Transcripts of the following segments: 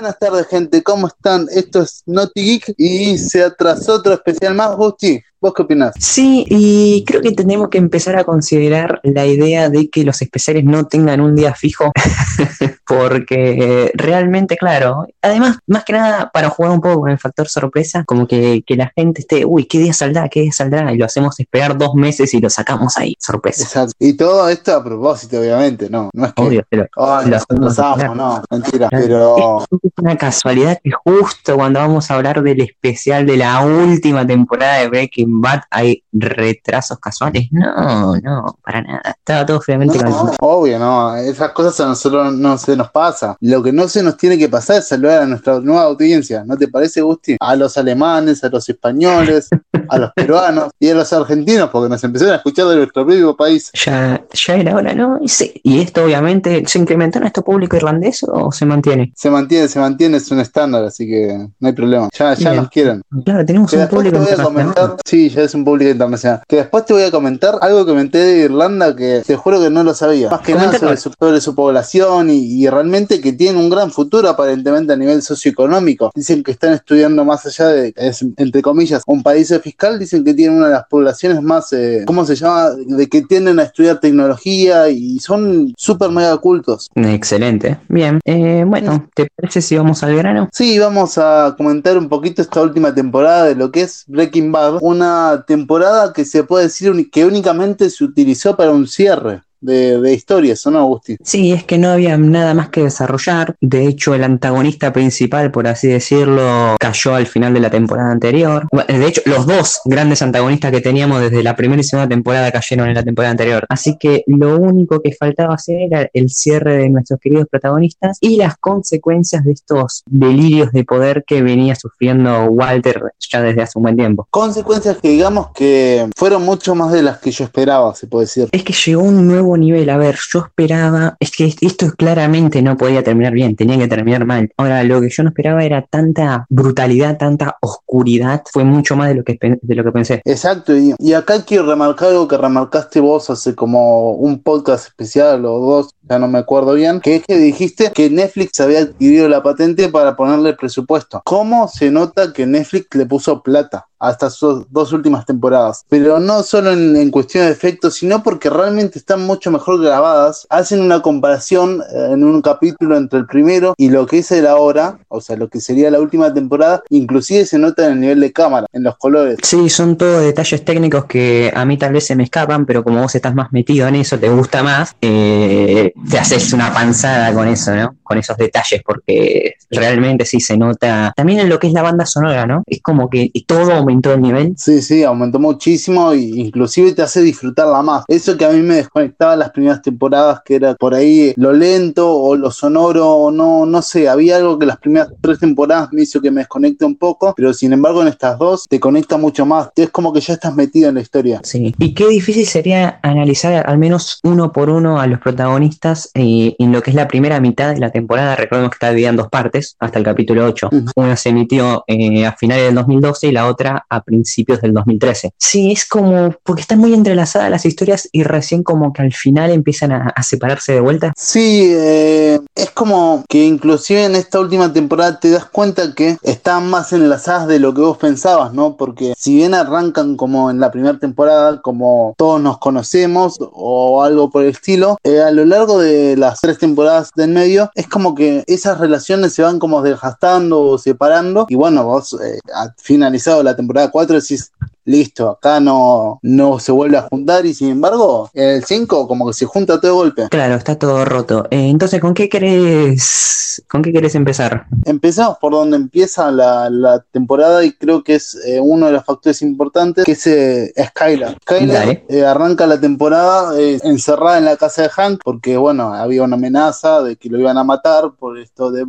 Buenas tardes, gente. ¿Cómo están? Esto es Naughty Geek y se atrasó otro especial más, Gusti. ¿Vos qué opinás? Sí, y creo que tenemos que empezar a considerar la idea de que los especiales no tengan un día fijo, porque realmente, claro, además, más que nada para jugar un poco con el factor sorpresa, como que, que la gente esté, uy, ¿qué día saldrá? ¿Qué día saldrá? Y lo hacemos esperar dos meses y lo sacamos ahí, sorpresa. Exacto. Y todo esto a propósito, obviamente, ¿no? No es que. Obvio, pero Ay, lo nos no, mentira. Claro. Pero. Es una casualidad que justo cuando vamos a hablar del especial de la última temporada de Breaking Bad hay retrasos casuales. No, no, para nada. Estaba todo fríamente No, calculado. obvio, no, esas cosas a nosotros no se nos pasa. Lo que no se nos tiene que pasar es saludar a nuestra nueva audiencia, ¿no te parece, Gusti? A los alemanes, a los españoles, a los peruanos y a los argentinos, porque nos empezaron a escuchar de nuestro propio país. Ya, ya era hora, ¿no? Y, sí, y esto obviamente, ¿se incrementó en esto público irlandés o se mantiene? Se mantiene, se mantiene, es un estándar, así que no hay problema. Ya, ya Bien. nos quieren. Claro, tenemos Que un público voy a internacional. comentar, sí, ya es un público internacional. Que después te voy a comentar algo que me enteré de Irlanda que te juro que no lo sabía. Más que nada sobre su, sobre su población y, y realmente que tiene un gran futuro aparentemente a nivel socioeconómico. Dicen que están estudiando más allá de, es, entre comillas, un país fiscal, dicen que tienen una de las poblaciones más, eh, ¿cómo se llama? De que tienden a estudiar tecnología y son súper mega cultos. Excelente. Bien. Eh, bueno, ¿te parece si vamos al grano? Sí, vamos a comentar un poquito esta última temporada de lo que es Breaking Bad, una temporada que se puede decir que únicamente se utilizó para un cierre de, de historias, ¿o no, Agustín? Sí, es que no había nada más que desarrollar. De hecho, el antagonista principal, por así decirlo, cayó al final de la temporada anterior. De hecho, los dos grandes antagonistas que teníamos desde la primera y segunda temporada cayeron en la temporada anterior. Así que lo único que faltaba hacer era el cierre de nuestros queridos protagonistas y las consecuencias de estos delirios de poder que venía sufriendo Walter ya desde hace un buen tiempo. Consecuencias que digamos que fueron mucho más de las que yo esperaba, se puede decir. Es que llegó un nuevo nivel. A ver, yo esperaba. Es que esto claramente no podía terminar bien, tenía que terminar mal. Ahora, lo que yo no esperaba era tanta brutalidad, tanta oscuridad. Fue mucho más de lo que, de lo que pensé. Exacto, y, y acá quiero remarcar algo que remarcaste vos hace como un podcast especial o dos, ya no me acuerdo bien, que es que dijiste que Netflix había adquirido la patente para ponerle presupuesto. ¿Cómo se nota que Netflix le puso plata? A estas sus dos últimas temporadas, pero no solo en, en cuestión de efectos, sino porque realmente están mucho mejor grabadas. Hacen una comparación eh, en un capítulo entre el primero y lo que es el ahora, o sea, lo que sería la última temporada, inclusive se nota en el nivel de cámara, en los colores. Sí, son todos detalles técnicos que a mí tal vez se me escapan, pero como vos estás más metido en eso, te gusta más, eh, te haces una panzada con eso, ¿no? Con esos detalles, porque realmente sí se nota. También en lo que es la banda sonora, ¿no? Es como que todo aumentó el nivel. Sí, sí, aumentó muchísimo e inclusive te hace disfrutarla más. Eso que a mí me desconectaba las primeras temporadas, que era por ahí lo lento o lo sonoro, no, no sé, había algo que las primeras tres temporadas me hizo que me desconecte un poco, pero sin embargo en estas dos te conecta mucho más. Es como que ya estás metido en la historia. Sí. Y qué difícil sería analizar al menos uno por uno a los protagonistas eh, en lo que es la primera mitad de la temporada. Recordemos que está dividida en dos partes, hasta el capítulo 8. Ujú. Una se emitió eh, a finales del 2012 y la otra a principios del 2013. Sí, es como porque están muy entrelazadas las historias y recién como que al final empiezan a, a separarse de vuelta. Sí, eh, es como que inclusive en esta última temporada te das cuenta que están más enlazadas de lo que vos pensabas, ¿no? Porque si bien arrancan como en la primera temporada, como todos nos conocemos o algo por el estilo, eh, a lo largo de las tres temporadas del medio es como que esas relaciones se van como desgastando o separando. Y bueno, vos eh, finalizado la temporada 4 decís, listo, acá no, no se vuelve a juntar y sin embargo el 5 como que se junta todo de golpe. Claro, está todo roto. Eh, entonces, ¿con qué querés, con qué querés empezar? Empezamos por donde empieza la, la temporada y creo que es eh, uno de los factores importantes, que es eh, Skylar. Skylar eh, arranca la temporada encerrada en la casa de Hank porque, bueno, había una amenaza de que lo iban a matar por esto de.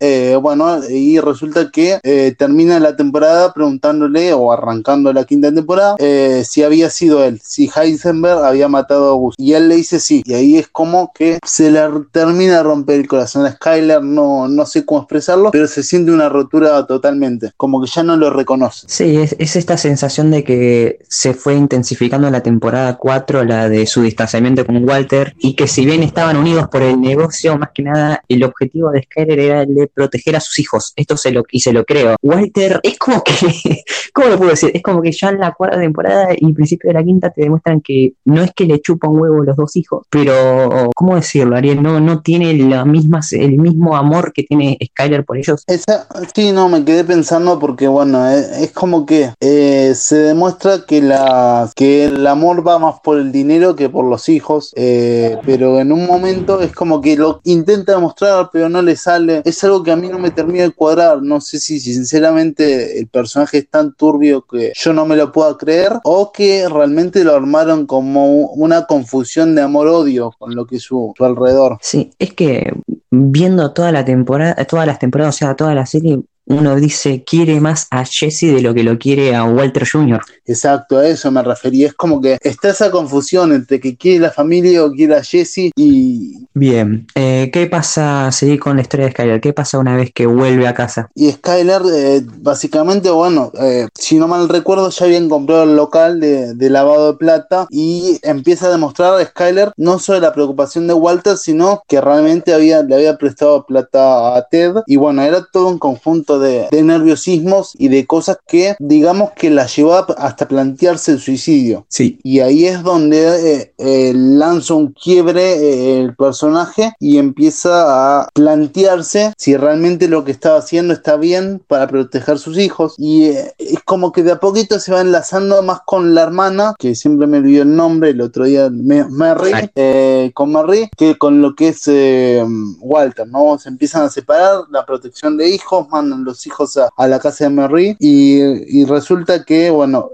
Eh, bueno, y resulta que termina la temporada preguntándole o arrancando la quinta temporada, eh, si había sido él, si Heisenberg había matado a Gus. Y él le dice sí, y ahí es como que se le termina de romper el corazón a Skyler, no, no sé cómo expresarlo, pero se siente una rotura totalmente, como que ya no lo reconoce. Sí, es, es esta sensación de que se fue intensificando en la temporada 4 la de su distanciamiento con Walter y que si bien estaban unidos por el negocio, más que nada el objetivo de Skyler era el de proteger a sus hijos. Esto se lo, y se lo creo. Walter es como que, ¿cómo lo puedo decir? Es como que ya la cuarta temporada y principio de la quinta te demuestran que no es que le chupa un huevo los dos hijos, pero, ¿cómo decirlo, Ariel? No, no tiene la misma, el mismo amor que tiene Skyler por ellos. Esa, sí, no, me quedé pensando porque, bueno, es, es como que eh, se demuestra que, la, que el amor va más por el dinero que por los hijos, eh, pero en un momento es como que lo intenta demostrar, pero no le sale. Es algo que a mí no me termina de cuadrar. No sé si, sinceramente el personaje es tan turbio que yo no me lo pueda creer o que realmente lo armaron como una confusión de amor-odio con lo que su, su alrededor. Sí, es que viendo toda la temporada, todas las temporadas, o sea, toda la serie, uno dice quiere más a Jesse de lo que lo quiere a Walter Jr. Exacto, a eso me refería. Es como que está esa confusión entre que quiere la familia o quiere a Jesse y... Bien, eh, ¿qué pasa, seguir con la historia de Skyler? ¿Qué pasa una vez que vuelve a casa? Y Skyler, eh, básicamente, bueno, eh, si no mal recuerdo, ya habían comprado el local de, de, lavado de plata y empieza a demostrar a Skyler no solo la preocupación de Walter, sino que realmente había, le había prestado plata a Ted. Y bueno, era todo un conjunto de, de nerviosismos y de cosas que, digamos, que la llevó hasta plantearse el suicidio. Sí. Y ahí es donde eh, lanza un quiebre el personaje y empieza a plantearse si realmente lo que estaba haciendo está bien para proteger sus hijos. Y eh, es como que de a poquito se va enlazando más con la hermana, que siempre me olvidó el nombre, el otro día Mary, eh, con Mary, que con lo que es eh, Walter, ¿no? Se empiezan a separar, la protección de hijos, mandan los hijos a, a la casa de Mary y, y resulta que, bueno,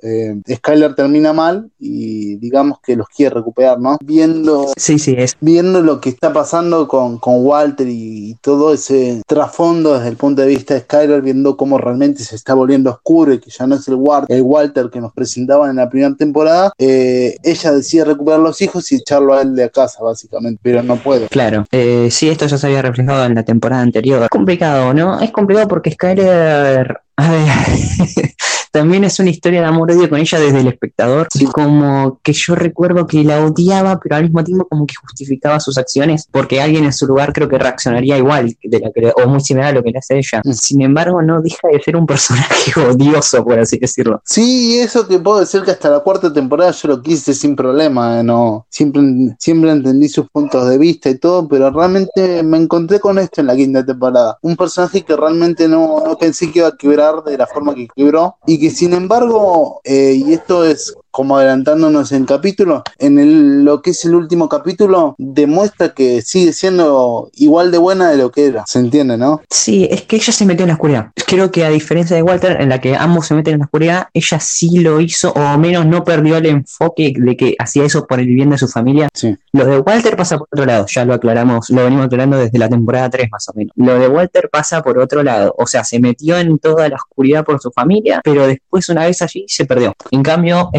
Skyler termina mal y digamos que los quiere recuperar, ¿no? Viendo, sí, sí, es. viendo lo que está pasando con, con Walter y, y, todo ese trasfondo desde el punto de vista de Skyler, viendo cómo realmente se está volviendo oscuro y que ya no es el, Ward, el Walter que nos presentaban en la primera temporada, eh, ella decide recuperar los hijos y echarlo a él de casa, básicamente, pero no puede. Claro, eh, sí, esto ya se había reflejado en la temporada anterior. Es complicado, ¿no? Es complicado porque Skyler... A ver, también es una historia de amor-odio con ella desde el espectador. Sí. Como que yo recuerdo que la odiaba, pero al mismo tiempo como que justificaba sus acciones, porque alguien en su lugar creo que reaccionaría igual, de la que, o muy similar a lo que le hace ella. Mm. Sin embargo, no deja de ser un personaje odioso, por así decirlo. Sí, eso que puedo decir que hasta la cuarta temporada yo lo quise sin problema, ¿eh? no siempre, siempre entendí sus puntos de vista y todo, pero realmente me encontré con esto en la quinta temporada. Un personaje que realmente no, no pensé que iba a quebrar de la forma que quebró y que sin embargo, eh, y esto es como adelantándonos en capítulo, en el, lo que es el último capítulo, demuestra que sigue siendo igual de buena de lo que era. ¿Se entiende, no? Sí, es que ella se metió en la oscuridad. Creo que a diferencia de Walter, en la que ambos se meten en la oscuridad, ella sí lo hizo, o al menos no perdió el enfoque de que hacía eso por el bien de su familia. Sí. Lo de Walter pasa por otro lado, ya lo aclaramos, lo venimos aclarando desde la temporada 3 más o menos. Lo de Walter pasa por otro lado, o sea, se metió en toda la oscuridad por su familia, pero después una vez allí se perdió. En cambio,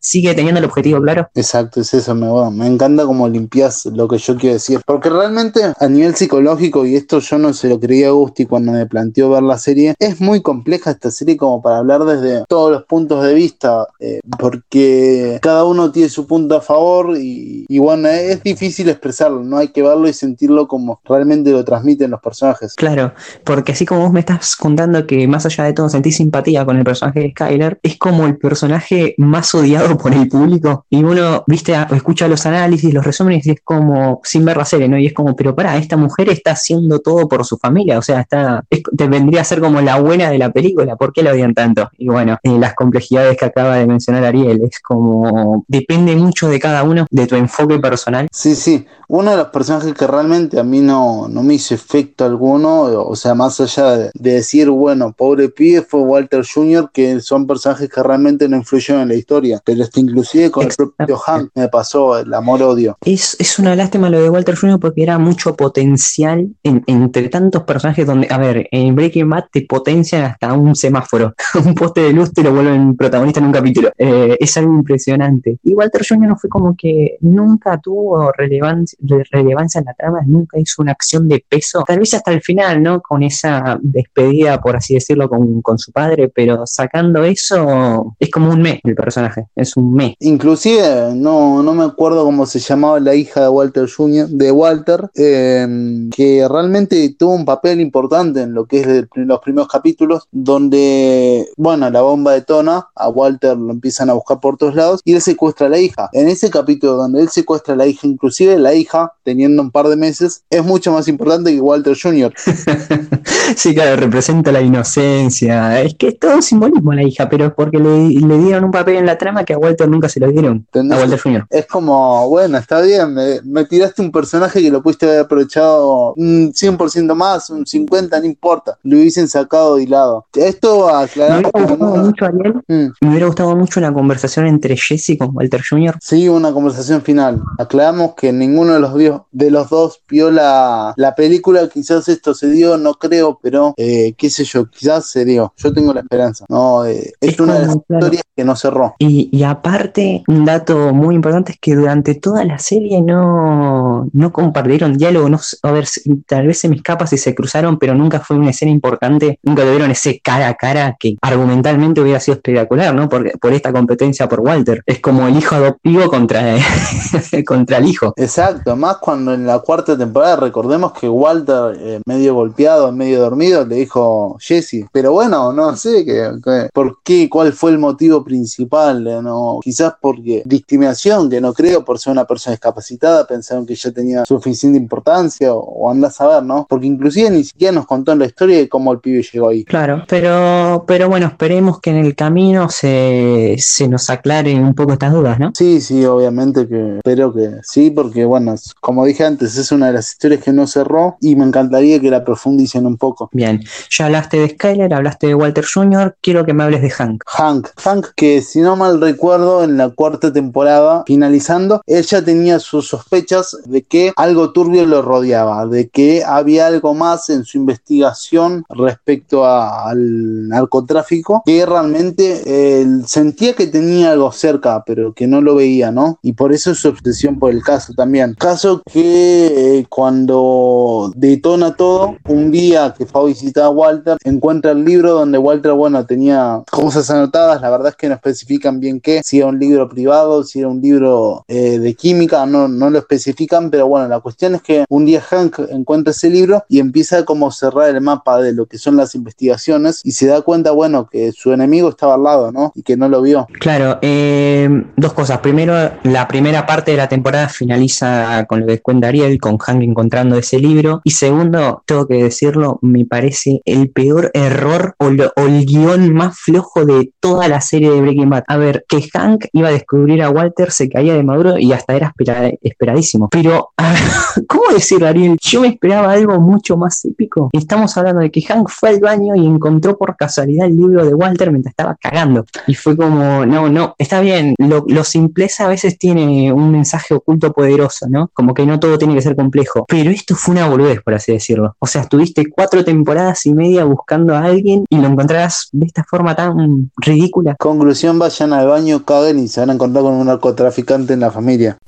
Sigue teniendo el objetivo claro. Exacto, es eso, me, bueno, me encanta como limpias lo que yo quiero decir, porque realmente a nivel psicológico, y esto yo no se lo creía a Gusti cuando me planteó ver la serie, es muy compleja esta serie como para hablar desde todos los puntos de vista, eh, porque cada uno tiene su punto a favor y, y bueno, es difícil expresarlo, no hay que verlo y sentirlo como realmente lo transmiten los personajes. Claro, porque así como vos me estás contando que más allá de todo sentís simpatía con el personaje de Skyler, es como el personaje más odiado por el público y uno, viste, escucha los análisis, los resúmenes y es como sin ver la serie, ¿no? Y es como, pero para, esta mujer está haciendo todo por su familia, o sea, está, es, te vendría a ser como la buena de la película, ¿por qué la odian tanto? Y bueno, eh, las complejidades que acaba de mencionar Ariel, es como, depende mucho de cada uno, de tu enfoque personal. Sí, sí, uno de los personajes que realmente a mí no, no me hizo efecto alguno, o sea, más allá de, de decir, bueno, pobre pibe, fue Walter Jr., que son personajes que realmente no influyeron en la historia. Pero este, inclusive con el propio Hank me pasó el amor-odio. Es, es una lástima lo de Walter Jr. porque era mucho potencial entre tantos personajes donde, a ver, en Breaking Bad te potencian hasta un semáforo, un poste de luz te lo vuelven protagonista en un capítulo. Eh, es algo impresionante. Y Walter Jr. no fue como que nunca tuvo relevancia, relevancia en la trama, nunca hizo una acción de peso, tal vez hasta el final, ¿no? Con esa despedida, por así decirlo, con, con su padre, pero sacando eso, es como un mes el personaje, es un mes. Inclusive, no, no me acuerdo cómo se llamaba la hija de Walter Jr., de Walter, em, que realmente tuvo un papel importante en lo que es los primeros capítulos, donde, bueno, la bomba detona, a Walter lo empiezan a buscar por todos lados y él secuestra a la hija. En ese capítulo donde él secuestra a la hija, inclusive la hija, teniendo un par de meses, es mucho más importante que Walter Jr. sí, claro, representa la inocencia. Es que es todo un simbolismo la hija, pero es porque le, le, dieron un papel en la trama que a Walter nunca se lo dieron. A Walter Jr. Es como, bueno, está bien, me, tiraste un personaje que lo pudiste haber aprovechado un 100% más, un 50%, no importa. Lo hubiesen sacado de lado. Esto aclarando. Me hubiera gustado mucho, Ariel. Mm. Me hubiera gustado mucho una conversación entre Jesse con Walter Jr. Sí, una conversación final. Aclaramos que ninguno de los, de los dos vio la, la película. Quizás esto se dio, no creo, pero eh, qué sé yo, quizás se dio. Yo tengo la esperanza. No, eh, es, una de las historias que no cerró. Y, aparte, un dato muy importante es que durante toda la serie no, no compartieron diálogo. No, a ver, tal vez se me escapa si se cruzaron, pero nunca fue una escena importante. Nunca tuvieron ese cara a cara que argumentalmente hubiera sido espectacular, ¿no? Porque, por esta competencia por Walter. Es como el hijo adoptivo contra, contra el hijo. Exacto, más cuando en la cuarta temporada recordemos que Walter, eh, medio golpeado, medio dormido, le dijo Jesse. Pero bueno, no sé que, por qué, cuál fue el motivo principal. No, quizás porque discriminación, que no creo por ser una persona discapacitada, pensaron que ya tenía suficiente importancia o, andas a ver, ¿no? Porque inclusive ni siquiera nos contó en la historia de cómo el pibe llegó ahí. Claro, pero, pero bueno, esperemos que en el camino se, se nos aclaren un poco estas dudas, ¿no? Sí, sí, obviamente que espero que sí, porque bueno, como dije antes, es una de las historias que no cerró y me encantaría que la profundicen un poco. Bien, ya hablaste de Skyler, hablaste de Walter Jr., quiero que me hables de Hank. Hank, Hank que si no mal recuerdo en la cuarta temporada finalizando, él ya tenía sus sospechas de que algo turbio lo rodeaba, de que había algo más en su investigación respecto al narcotráfico, que realmente él sentía que tenía algo cerca, pero que no lo veía, ¿no? Y por eso su obsesión por el caso también. Caso que eh, cuando detona todo, un día que fue a visitar a Walter, encuentra el libro donde Walter, bueno, tenía cosas anotadas, la verdad es que no especifican bien qué, si era un libro privado, si era un libro eh, de química, no, no lo especifican, pero bueno, la cuestión es que un día Hank encuentra ese libro y empieza como cerrar el mapa de lo que son las investigaciones y se da cuenta, bueno, que su enemigo estaba al lado, ¿no? Y que no lo vio. Claro, eh, dos cosas. Primero, la primera parte de la temporada finaliza con lo que cuenta Ariel, con Hank encontrando ese libro. Y segundo, tengo que decirlo, me parece el peor error o, el guion más flojo de toda la serie de Breaking Bad. A ver, que Hank iba a descubrir a Walter, se caía de maduro y hasta era esperadísimo. Pero, ¿cómo decir, Ariel? Yo me esperaba algo mucho más épico. Estamos hablando de que Hank fue al baño y encontró por casualidad el libro de Walter mientras estaba cagando. Y fue como, no, no, está bien, lo, simpleza a veces tiene un mensaje oculto poderoso, ¿no? Como que no todo tiene que ser complejo. Pero esto fue una boludez, por así decirlo. O sea, estuviste cuatro temporadas y media buscando a alguien y lo encontrarás de esta forma tan ridícula. Conclusión, vayan al baño, caguen y se van a encontrar con un narcotraficante en la familia.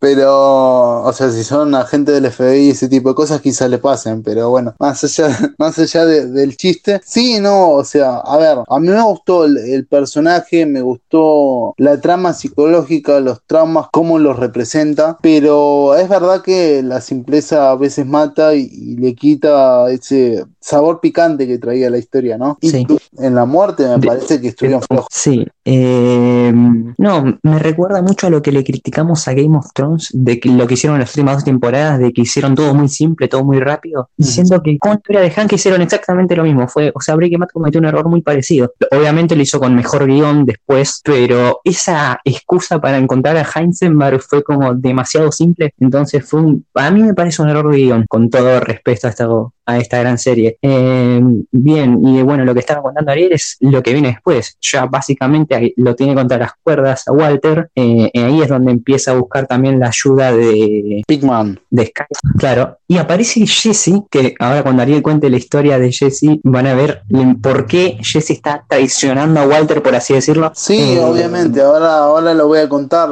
Pero, o sea, si son agentes del FBI y ese tipo de cosas, quizás le pasen. Pero bueno, más allá, más allá del chiste, sí, no, o sea, a ver, a mí me gustó el, personaje, me gustó la trama psicológica, los traumas, cómo los representa. Pero es verdad que la simpleza a veces mata y, le quita ese sabor picante que traía la historia, ¿no? Y en la muerte me parece que estuvieron flojos. Sí, eh, no, me recuerda mucho a lo que le criticamos a Game of Thrones, de que lo que hicieron en las últimas dos temporadas, de que hicieron todo muy simple, todo muy rápido, diciendo que con la historia de Hank hicieron exactamente lo mismo. Fue, o sea, Breaking Bad cometió un error muy parecido. Obviamente lo hizo con mejor guion después, pero esa excusa para encontrar a Heisenberg fue como demasiado simple. Entonces fue un, a mí me parece un error de guion, con todo respeto a esto a esta gran serie. Eh, bien, y bueno, lo que estaba contando Ariel es lo que viene después. Ya básicamente lo tiene contra las cuerdas a Walter. Eh, ahí es donde empieza a buscar también la ayuda de Pigman. De Sky. Claro. Y aparece Jesse, que ahora cuando Ariel cuente la historia de Jesse, van a ver por qué Jesse está traicionando a Walter, por así decirlo. Sí, eh, obviamente. Ahora, ahora lo voy a contar.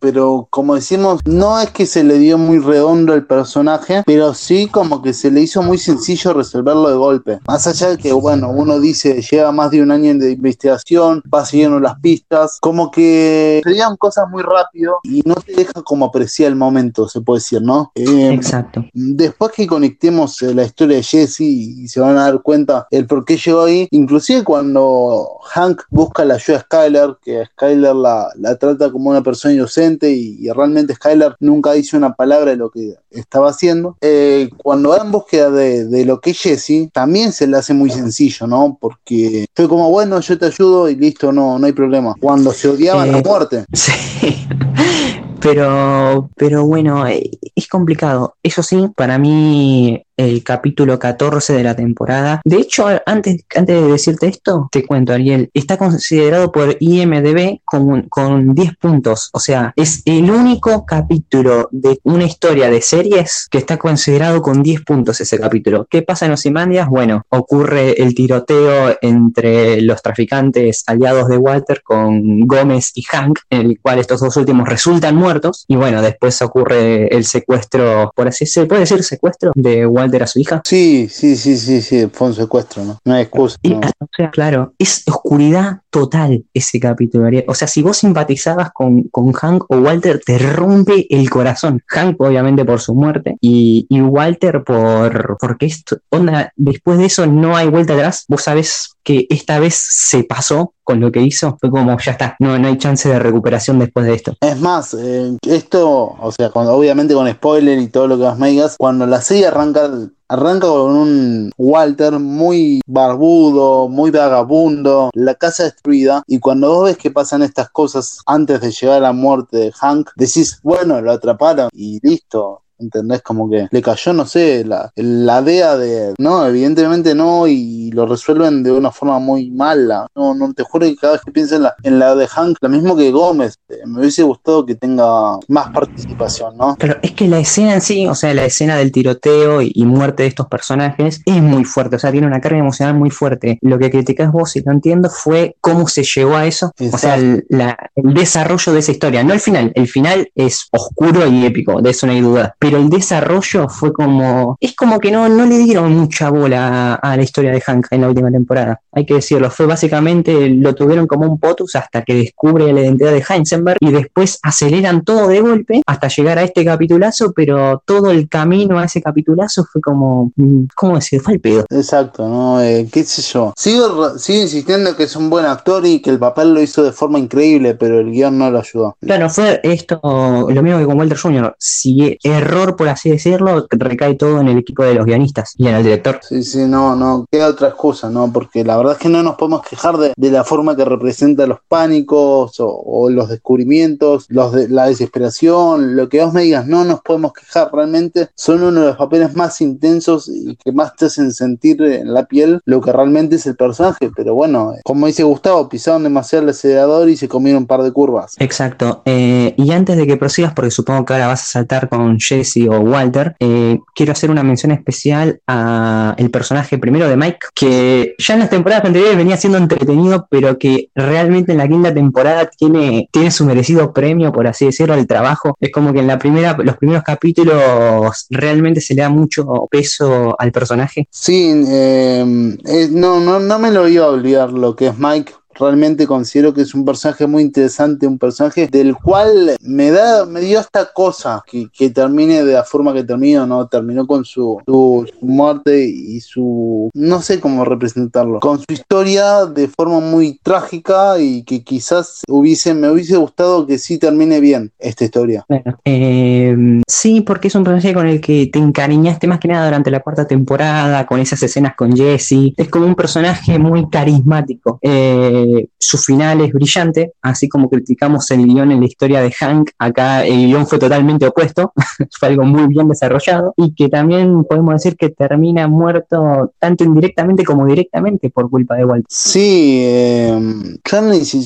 pero como decimos, no es que se le dio muy redondo el personaje, pero sí como que se le hizo muy sencillo resolverlo de golpe. Más allá de que, bueno, uno dice, lleva más de un año de investigación, va siguiendo las pistas, como que serían cosas muy rápido y no te deja como apreciar el momento, se puede decir, ¿no? Eh, Exacto. Después que conectemos eh, la historia de Jesse y se van a dar cuenta el por qué llegó ahí, inclusive cuando Hank busca la ayuda de Skyler, que Skyler la, la trata como una persona inocente y, realmente Skyler nunca dice una palabra de lo que estaba haciendo, eh, cuando va en búsqueda de, lo que es Jesse, también se le hace muy sencillo, ¿no? Porque fue como, bueno, yo te ayudo y listo, no, no hay problema. Cuando se odiaban a eh, muerte. Sí. Pero, pero bueno, eh, es complicado. Eso sí, para mí el capítulo 14 de la temporada. De hecho, antes, antes de decirte esto, te cuento, Ariel, está considerado por IMDB con, con 10 puntos. O sea, es el único capítulo de una historia de series que está considerado con 10 puntos ese capítulo. ¿Qué pasa en Ozymandias? Bueno, ocurre el tiroteo entre los traficantes aliados de Walter con Gómez y Hank, en el cual estos dos últimos resultan muertos. Y bueno, después ocurre el secuestro, por así se puede decir secuestro de Walter a su hija. Sí, sí, sí, sí, sí, fue un secuestro, ¿no? No hay excusa. O sea, claro, es oscuridad total ese capítulo. O sea, si vos simpatizabas con, con Hank o Walter, te rompe el corazón. Hank, obviamente, por su muerte, y, y Walter por porque esto, onda, después de eso no hay vuelta atrás. Vos sabés que esta vez se pasó con lo que hizo, fue como ya está, no, no hay chance de recuperación después de esto. Es más, eh, esto, o sea, cuando, obviamente con spoiler y todo lo que vas me digas, cuando la serie arranca Arranca con un Walter muy barbudo, muy vagabundo, la casa destruida, y cuando vos ves que pasan estas cosas antes de llegar a la muerte de Hank, decís, bueno, lo atraparon y listo, ¿Entendés? Como que le cayó, no sé, la, la DEA de. No, evidentemente no, y lo resuelven de una forma muy mala. No, no, te juro que cada vez que pienso en la, en la de Hank, lo mismo que Gómez, eh, me hubiese gustado que tenga más participación, ¿no? Pero es que la escena en sí, o sea, la escena del tiroteo y, muerte de estos personajes es muy fuerte, o sea, tiene una carga emocional muy fuerte. Lo que criticas vos, y lo entiendo, fue cómo se llegó a eso, o sea, el, el desarrollo de esa historia, no el final. El final es oscuro y épico, de eso no hay duda pero el desarrollo fue como. Es como que no, no le dieron mucha bola a, la historia de Hank en la última temporada. Hay que decirlo. Fue básicamente. Lo tuvieron como un potus hasta que descubre la identidad de Heisenberg y después aceleran todo de golpe hasta llegar a este capitulazo, pero todo el camino a ese capitulazo fue como. Mm, ¿Cómo decir? Fue el pedo. Exacto, ¿no? Eh, ¿Qué sé yo? Sigo, sigo insistiendo que es un buen actor y que el papel lo hizo de forma increíble, pero el guion no lo ayudó. Claro, fue esto lo mismo que con Walter Jr. Si error por así decirlo, recae todo en el equipo de los guionistas y en el director. Sí, sí, no, no, queda otra excusa, ¿no? Porque la verdad es que no nos podemos quejar de, la forma que representa los pánicos o, los descubrimientos, los de, la desesperación, lo que vos me digas, no nos podemos quejar, realmente son uno de los papeles más intensos y que más te hacen sentir en la piel lo que realmente es el personaje, pero bueno, como dice Gustavo, pisaron demasiado el acelerador y se comieron un par de curvas. Exacto, eh, y antes de que prosigas, porque supongo que ahora vas a saltar con O Walter, eh, quiero hacer una mención especial a el personaje primero de Mike, que ya en las temporadas anteriores venía siendo entretenido, pero que realmente en la quinta temporada tiene, tiene su merecido premio, por así decirlo, al trabajo. Es como que en la primera, los primeros capítulos realmente se le da mucho peso al personaje. Sí, eh, eh, no, no, no me lo iba a olvidar lo que es Mike, realmente considero que es un personaje muy interesante, un personaje del cual me da, me dio esta cosa que, termine de la forma que terminó, ¿no? Terminó con su, su, muerte y su, no sé cómo representarlo, con su historia de forma muy trágica y que quizás hubiese, me hubiese gustado que sí termine bien esta historia. Em, sí, porque es un personaje con el que te encariñaste más que nada durante la cuarta temporada, con esas escenas con Jesse, es como un personaje muy carismático. Eh, eh, su final es brillante, así como criticamos el guion en la historia de Hank, acá el guion fue totalmente opuesto, fue algo muy bien desarrollado y que también podemos decir que termina muerto tanto indirectamente como directamente por culpa de Walter. Sí, eh,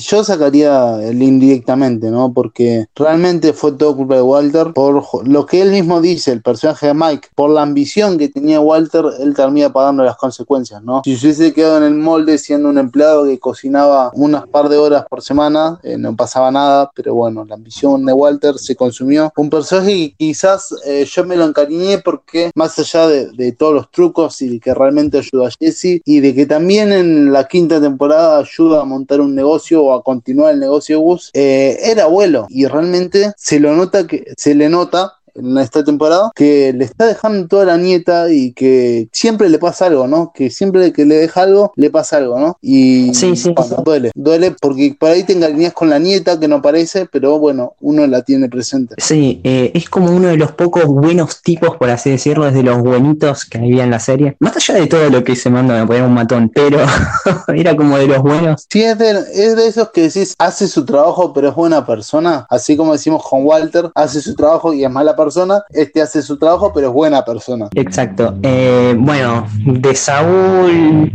yo sacaría el indirectamente, ¿no? Porque realmente fue todo culpa de Walter por lo que él mismo dice, el personaje de Mike, por la ambición que tenía Walter, él termina pagando las consecuencias, ¿no? Si hubiese quedado en el molde siendo un empleado que cocinaba unas par de horas por semana, eh, no pasaba nada, pero bueno, la ambición de Walter se consumió. Un personaje que quizás eh, yo me lo encariñé porque más allá de, todos los trucos y que realmente ayuda a Jesse y de que también en la quinta temporada ayuda a montar un negocio o a continuar el negocio de Gus, eh, era abuelo y realmente se lo nota que se le nota en esta temporada, que le está dejando toda la nieta y que siempre le pasa algo, ¿no? Que siempre que le deja algo, le pasa algo, ¿no? Y sí, sí, duele, duele porque por ahí te encariñas con la nieta que no parece, pero bueno, uno la tiene presente. Sí, eh, es como uno de los pocos buenos tipos, por así decirlo, desde los buenitos que había en la serie. Más allá de todo lo que se manda, me ponía un matón, pero era como de los buenos. Sí, es de, es de esos que decís, hace su trabajo, pero es buena persona. Así como decimos con Walter, hace su trabajo y es mala persona persona, este hace su trabajo, pero es buena persona. Exacto. Eh, bueno, de Saúl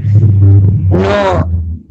no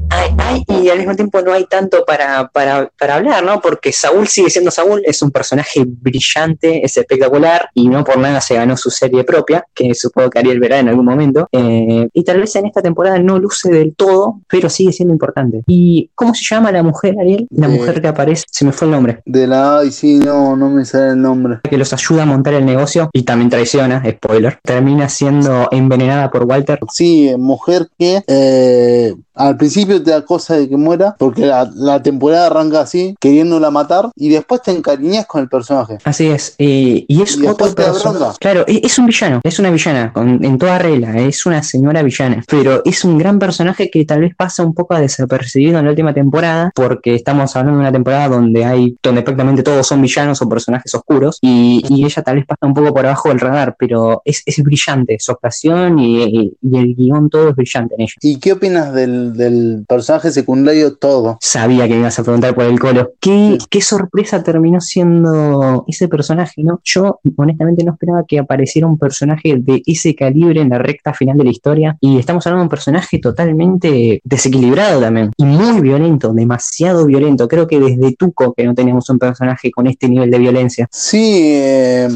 hay, y al mismo tiempo no hay tanto para, para, para, hablar, ¿no? Porque Saúl sigue siendo Saúl, es un personaje brillante, es espectacular y no por nada se ganó su serie propia, que supongo que Ariel verá en algún momento. Eh, y tal vez en esta temporada no luce del todo, pero sigue siendo importante. ¿Y cómo se llama la mujer, Ariel? La mujer que aparece, se me fue el nombre. De la y sí, no, no me sale el nombre. Que los ayuda a montar el negocio y también traiciona, spoiler. Termina siendo envenenada por Walter. Sí, mujer que eh, al principio te da de que muera, porque la, temporada arranca así, queriéndola matar, y después te encariñas con el personaje. Así es, y es otro personaje. Claro, es, un villano, es una villana, en toda regla, es una señora villana, pero es un gran personaje que tal vez pasa un poco desapercibido en la última temporada, porque estamos hablando de una temporada donde hay, donde prácticamente todos son villanos o personajes oscuros, y, ella tal vez pasa un poco por abajo del radar, pero es, brillante, su actuación y, y el guion todo es brillante en ella. ¿Y qué opinas del del, personaje secundario todo. Sabía que me ibas a preguntar por el colo. ¿Qué, qué sorpresa terminó siendo ese personaje, ¿no? Yo honestamente no esperaba que apareciera un personaje de ese calibre en la recta final de la historia. Y estamos hablando de un personaje totalmente desequilibrado también. Y muy violento, demasiado violento. Creo que desde Tuco que no teníamos un personaje con este nivel de violencia. Sí, eh,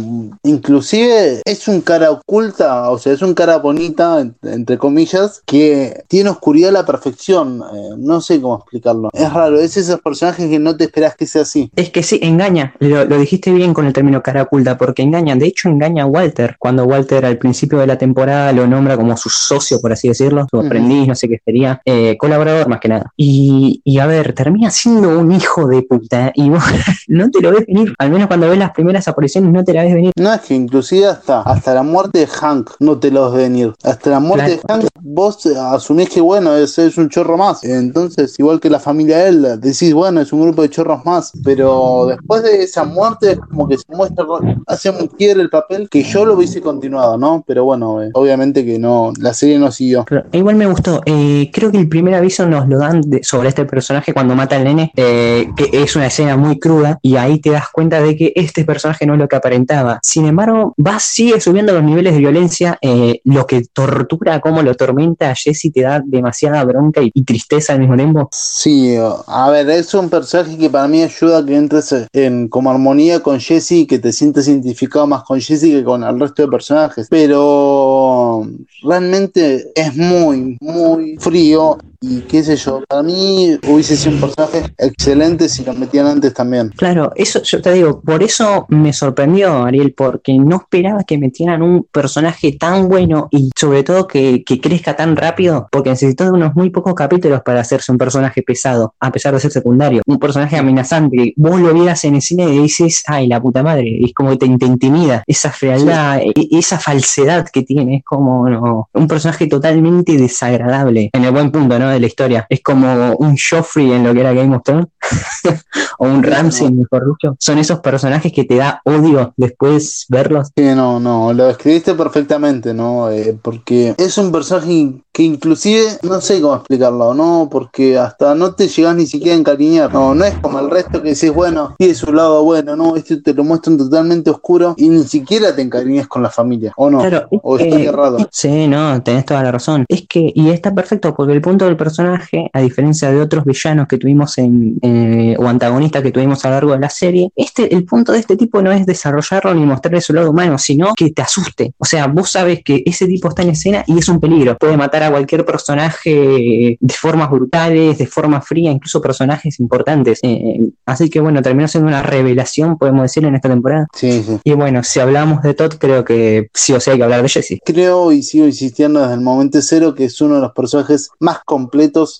inclusive es un cara oculta, o sea, es un cara bonita, entre comillas, que tiene oscuridad la perfección. Eh, no sé cómo explicarlo. Es raro, es esos personajes que no te esperas que sea así. Es que sí, engaña. Lo, dijiste bien con el término cara oculta, porque engaña. De hecho, engaña a Walter. Cuando Walter al principio de la temporada lo nombra como su socio, por así decirlo, su aprendiz, no sé qué sería, eh, colaborador más que nada. Y, y, a ver, termina siendo un hijo de puta. Y vos no te lo ves venir. Al menos cuando ves las primeras apariciones, no te la ves venir. No, es que inclusive hasta, hasta la muerte de Hank no te lo ves venir. Hasta la muerte de Hank, vos asumís que bueno, es, es un chorro más. Entonces, igual que la familia de él, decís, bueno, es un grupo de chorros más. Pero después de esa muerte, como que se muestra, hace un quiebre el papel que yo lo hubiese continuado, ¿no? Pero bueno, eh, obviamente que no, la serie no siguió. igual me gustó. Eh, creo que el primer aviso nos lo dan sobre este personaje cuando mata al nene, eh, que es una escena muy cruda, y ahí te das cuenta de que este personaje no es lo que aparentaba. Sin embargo, va, sigue subiendo los niveles de violencia, lo que tortura, como lo tormenta a Jesse, te da demasiada bronca y, tristeza mismo tiempo. Sí, a ver, es un personaje que para mí ayuda a que entres en como armonía con Jesse que te sientes identificado más con Jesse que con el resto de personajes. Pero realmente es muy, muy frío y qué sé yo, para mí hubiese sido un personaje excelente si lo metían antes también. Claro, eso yo te digo, por eso me sorprendió Ariel, porque no esperaba que metieran un personaje tan bueno y sobre todo que, que crezca tan rápido, porque necesitó unos muy pocos capítulos para hacerse un personaje pesado, a pesar de ser secundario, un personaje amenazante. Vos lo vieras en el cine y dices, ay, la puta madre, es como que te, intimida, esa frialdad, e, esa falsedad que tiene, es como un personaje totalmente desagradable, en el buen punto, ¿no? De la historia. Es como un Joffrey en lo que era Game of Thrones. o un Ramsey, mejor dicho, son esos personajes que te da odio después verlos. Sí, no, no, lo describiste perfectamente, ¿no? Eh, porque es un personaje que inclusive, no sé cómo explicarlo, ¿no? Porque hasta no te llegas ni siquiera a encariñar, no, no es como el resto que decís, bueno, tiene su lado bueno, no, este te lo muestran totalmente oscuro y ni siquiera te encariñas con la familia, ¿o no? Claro, o estoy errado. Sí, no, tenés toda la razón. Es que, y está perfecto, porque el punto del personaje, a diferencia de otros villanos que tuvimos en, eh, o antagonistas que tuvimos a lo largo de la serie, este, el punto de este tipo no es desarrollarlo ni mostrarle su lado humano, sino que te asuste. O sea, vos sabes que ese tipo está en escena y es un peligro. Puede matar a cualquier personaje de formas brutales, de forma fría, incluso personajes importantes. Eh, así que bueno, terminó siendo una revelación, podemos decir, en esta temporada. Sí, sí. Y bueno, si hablamos de Todd, creo que sí o sí hay que hablar de Jesse. Creo y sigo insistiendo desde el momento cero que es uno de los personajes más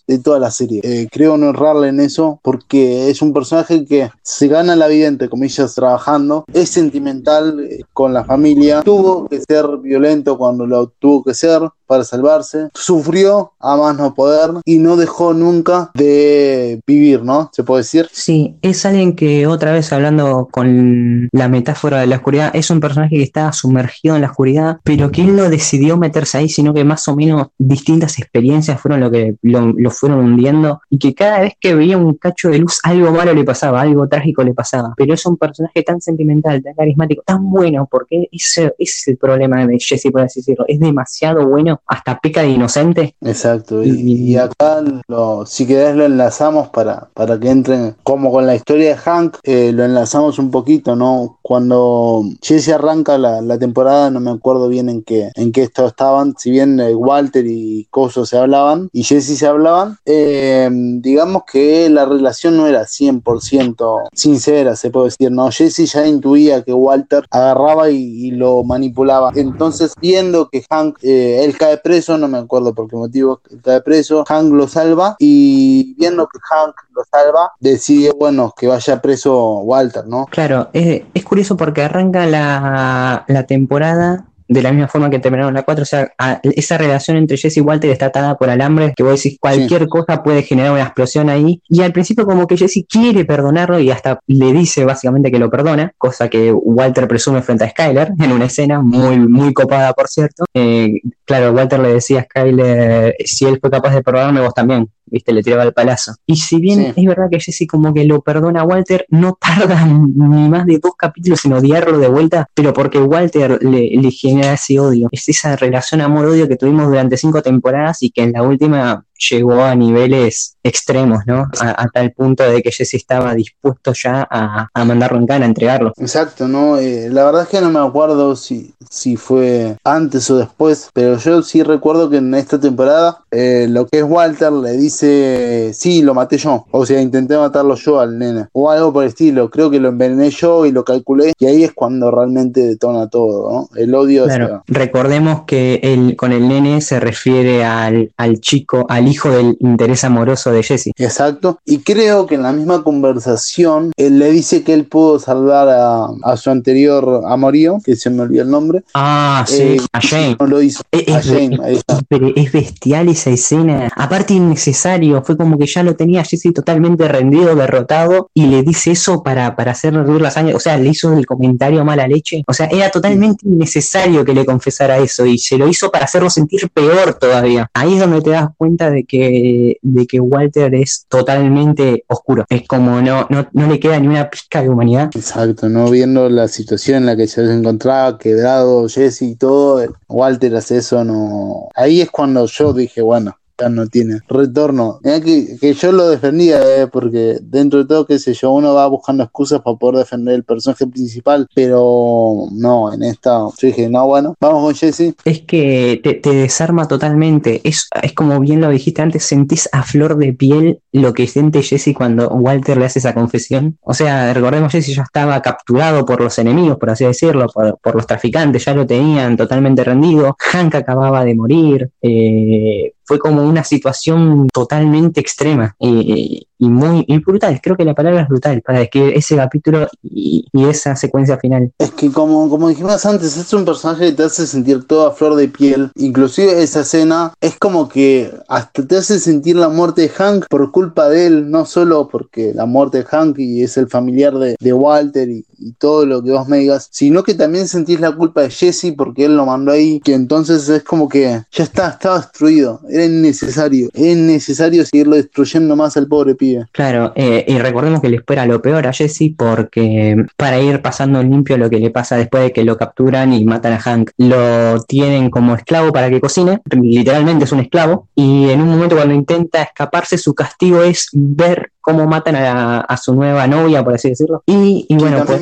de toda la serie. Eh, creo no errarle en eso porque es un personaje que se gana la vida, entre comillas, trabajando, es sentimental eh, con la familia, tuvo que ser violento cuando lo tuvo que ser, para salvarse, sufrió a más no poder y no dejó nunca de vivir, ¿no? Se puede decir. Sí, es alguien que otra vez hablando con la metáfora de la oscuridad, es un personaje que estaba sumergido en la oscuridad, pero que él no decidió meterse ahí, sino que más o menos distintas experiencias fueron lo que lo, lo fueron hundiendo y que cada vez que veía un cacho de luz algo malo le pasaba, algo trágico le pasaba, pero es un personaje tan sentimental, tan carismático, tan bueno, porque ese, es el problema de Jesse, por así decirlo, es demasiado bueno hasta peca de inocente. Exacto, y, acá lo, si querés lo enlazamos para, para que entren, como con la historia de Hank, eh, lo enlazamos un poquito, ¿no? Cuando Jesse arranca la, temporada, no me acuerdo bien en qué, en qué estado estaban, si bien eh, Walter y Coso se hablaban, y Jesse se hablaban, eh, digamos que la relación no era 100% sincera, se puede decir, ¿no? Jesse ya intuía que Walter agarraba y, lo manipulaba. Entonces, viendo que Hank, él cae preso, no me acuerdo por qué motivo cae preso, Hank lo salva y viendo que Hank lo salva, decide, bueno, que vaya preso Walter, ¿no? Claro, es, es curioso porque arranca la, la temporada de la misma forma que terminaron la 4, o sea, esa relación entre Jesse y Walter está atada por alambre, que vos decís cualquier cosa puede generar una explosión ahí, y al principio como que Jesse quiere perdonarlo y hasta le dice básicamente que lo perdona, cosa que Walter presume frente a Skyler en una escena muy, muy copada, por cierto. Eh, claro, Walter le decía a Skyler, si él fue capaz de perdonarme, vos también, ¿viste? Le tiraba el palazo. Y si bien es verdad que Jesse como que lo perdona a Walter, no tarda ni más de dos capítulos en odiarlo de vuelta, pero porque Walter le, le genera ese odio. Es esa relación amor-odio que tuvimos durante cinco temporadas y que en la última llegó a niveles extremos, ¿no? A, tal punto de que Jesse estaba dispuesto ya a, mandarlo en cana, a entregarlo. Exacto, ¿no? Eh, la verdad es que no me acuerdo si, si fue antes o después, pero yo sí recuerdo que en esta temporada eh, lo que es Walter le dice, sí, lo maté yo, o sea, intenté matarlo yo al nene, o algo por el estilo, creo que lo envenené yo y lo calculé, y ahí es cuando realmente detona todo, ¿no? El odio. Claro, recordemos que el, con el nene se refiere al, al chico, al hijo del interés amoroso de Jesse. Exacto. Y creo que en la misma conversación él le dice que él pudo salvar a, su anterior amorío, que se me olvidó el nombre. Ah, sí, eh, a Jane. No lo hizo. Es, a Jane, Pero es bestial esa escena. Aparte innecesario, fue como que ya lo tenía Jesse totalmente rendido, derrotado, y le dice eso para, para hacer reducir la sangre. O sea, le hizo el comentario mala leche. O sea, era totalmente innecesario que le confesara eso, y se lo hizo para hacerlo sentir peor todavía. Ahí es donde te das cuenta de que, de que Walter es totalmente oscuro. Es como no, no, no le queda ni una pizca de humanidad. Exacto, no viendo la situación en la que se encontraba, quebrado Jesse y todo, Walter hace eso, no. Ahí es cuando yo dije, bueno, no tiene retorno. que, que, yo lo defendía, eh, porque dentro de todo, qué sé yo, uno va buscando excusas para poder defender el personaje principal, pero no, en esta yo dije, no, bueno, vamos con Jesse. Es que te, desarma totalmente, es, es como bien lo dijiste antes, sentís a flor de piel lo que siente Jesse cuando Walter le hace esa confesión. O sea, recordemos, Jesse ya estaba capturado por los enemigos, por así decirlo, por, los traficantes, ya lo tenían totalmente rendido, Hank acababa de morir, eh, fue como una situación totalmente extrema. Y, y muy brutal, creo que la palabra es brutal para describir ese capítulo y, esa secuencia final. Es que como, como dijimos antes, es un personaje que te hace sentir toda flor de piel, inclusive esa escena es como que hasta te hace sentir la muerte de Hank por culpa de él, no solo porque la muerte de Hank y es el familiar de, Walter y, y todo lo que vos me digas, sino que también sentís la culpa de Jesse porque él lo mandó ahí, que entonces es como que ya está, estaba destruido, era innecesario, era innecesario seguirlo destruyendo más al pobre pibe. Claro, eh, y recordemos que le espera lo peor a Jesse porque para ir pasando limpio lo que le pasa después de que lo capturan y matan a Hank, lo tienen como esclavo para que cocine, literalmente es un esclavo, y en un momento cuando intenta escaparse su castigo es ver cómo matan a, su nueva novia, por así decirlo. Y, bueno, pues,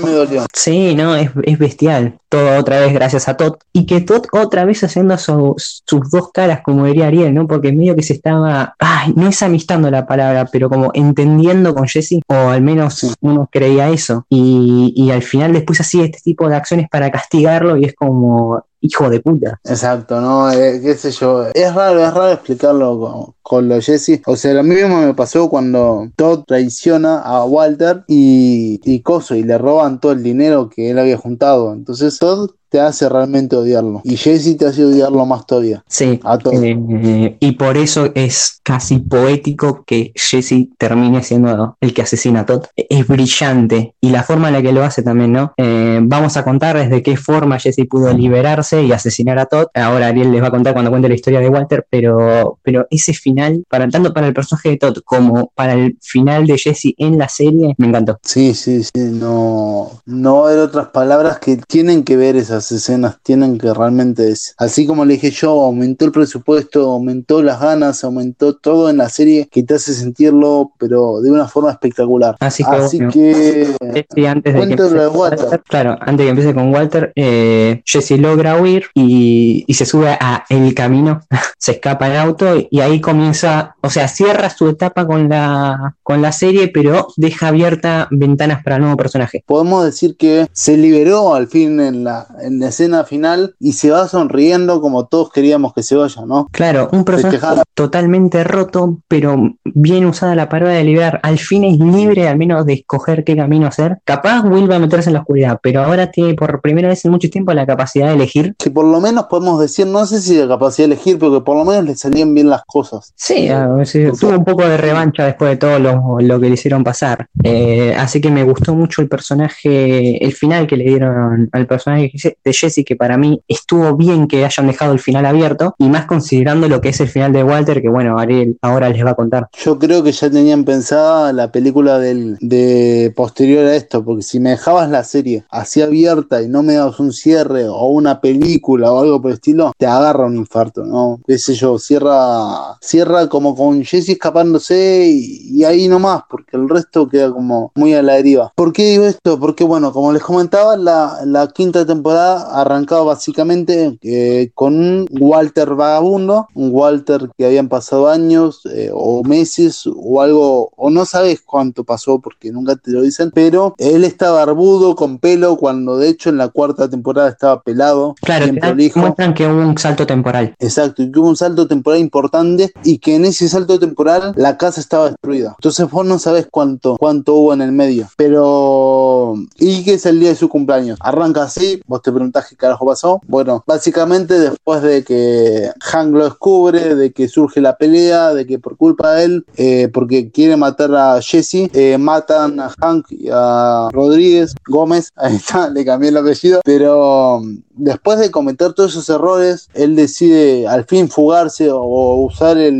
sí, no, es, bestial. Todo otra vez gracias a Todd. Y que Todd otra vez haciendo sus dos caras, como diría Ariel, ¿no? Porque medio que se estaba, ay, no es amistando la palabra, pero como entendiendo con Jesse, o al menos uno creía eso. Y, y al final después hacía este tipo de acciones para castigarlo y es como, hijo de puta. Exacto, ¿no? Eh, qué sé yo. Es raro, es raro explicarlo con, con lo de Jesse. O sea, lo mismo me pasó cuando Todd traiciona a Walter y, y Coso y le roban todo el dinero que él había juntado. Entonces Todd te hace realmente odiarlo. Y Jesse te hace odiarlo más todavía. Sí. A eh, y por eso es casi poético que Jesse termine siendo el que asesina a Todd. Es brillante. Y la forma en la que lo hace también, ¿no? Eh, vamos a contar desde qué forma Jesse pudo liberarse y asesinar a Todd. Ahora Ariel les va a contar cuando cuente la historia de Walter, pero, pero ese final, para, tanto para el personaje de Todd como para el final de Jesse en la serie, me encantó. Sí, sí, sí. No, no hay otras palabras que tienen que ver esa escenas tienen que realmente, así como le dije yo, aumentó el presupuesto, aumentó las ganas, aumentó todo en la serie que te hace sentirlo, pero de una forma espectacular. Así que, antes de que Walter. Claro, antes de que empiece con Walter, eh, Jesse logra huir y, se sube a el camino, se escapa el auto y ahí comienza, o sea, cierra su etapa con la, con la serie, pero deja abierta ventanas para el nuevo personaje. Podemos decir que se liberó al fin en la, en la escena final y se va sonriendo como todos queríamos que se vaya, ¿no? Claro, un personaje totalmente roto, pero bien usada la palabra de liberar. Al fin es libre al menos de escoger qué camino hacer. Capaz Will va a meterse en la oscuridad, pero ahora tiene por primera vez en mucho tiempo la capacidad de elegir. Que por lo menos podemos decir, no sé si la capacidad de elegir, pero que por lo menos le salían bien las cosas. Sí, tuvo un poco de revancha después de todo lo, que le hicieron pasar. Eh, así que me gustó mucho el personaje, el final que le dieron al personaje de Jesse, que para mí estuvo bien que hayan dejado el final abierto, y más considerando lo que es el final de Walter, que bueno, Ariel ahora les va a contar. Yo creo que ya tenían pensada la película del, de posterior a esto, porque si me dejabas la serie así abierta y no me dabas un cierre o una película o algo por el estilo, te agarra un infarto, ¿no? Qué sé yo, cierra, cierra como con Jesse escapándose y, y ahí nomás, porque el resto queda como muy a la deriva. ¿Por qué digo esto? Porque bueno, como les comentaba, la, la quinta temporada arrancado básicamente eh, con un Walter vagabundo, un Walter que habían pasado años eh, o meses o algo, o no sabes cuánto pasó porque nunca te lo dicen, pero él está barbudo, con pelo, cuando de hecho en la cuarta temporada estaba pelado. Claro, muestran que hubo un salto temporal. Exacto, y que hubo un salto temporal importante y que en ese salto temporal la casa estaba destruida. Entonces vos no sabes cuánto, cuánto hubo en el medio. Pero... Y que es el día de su cumpleaños. Arranca así, vos te preguntás qué carajo pasó. Bueno, básicamente después de que Hank lo descubre, de que surge la pelea, de que por culpa de él, eh, porque quiere matar a Jesse, eh, matan a Hank y a Rodríguez Gómez, ahí está, le cambié el apellido, pero después de cometer todos esos errores, él decide al fin fugarse o usar el,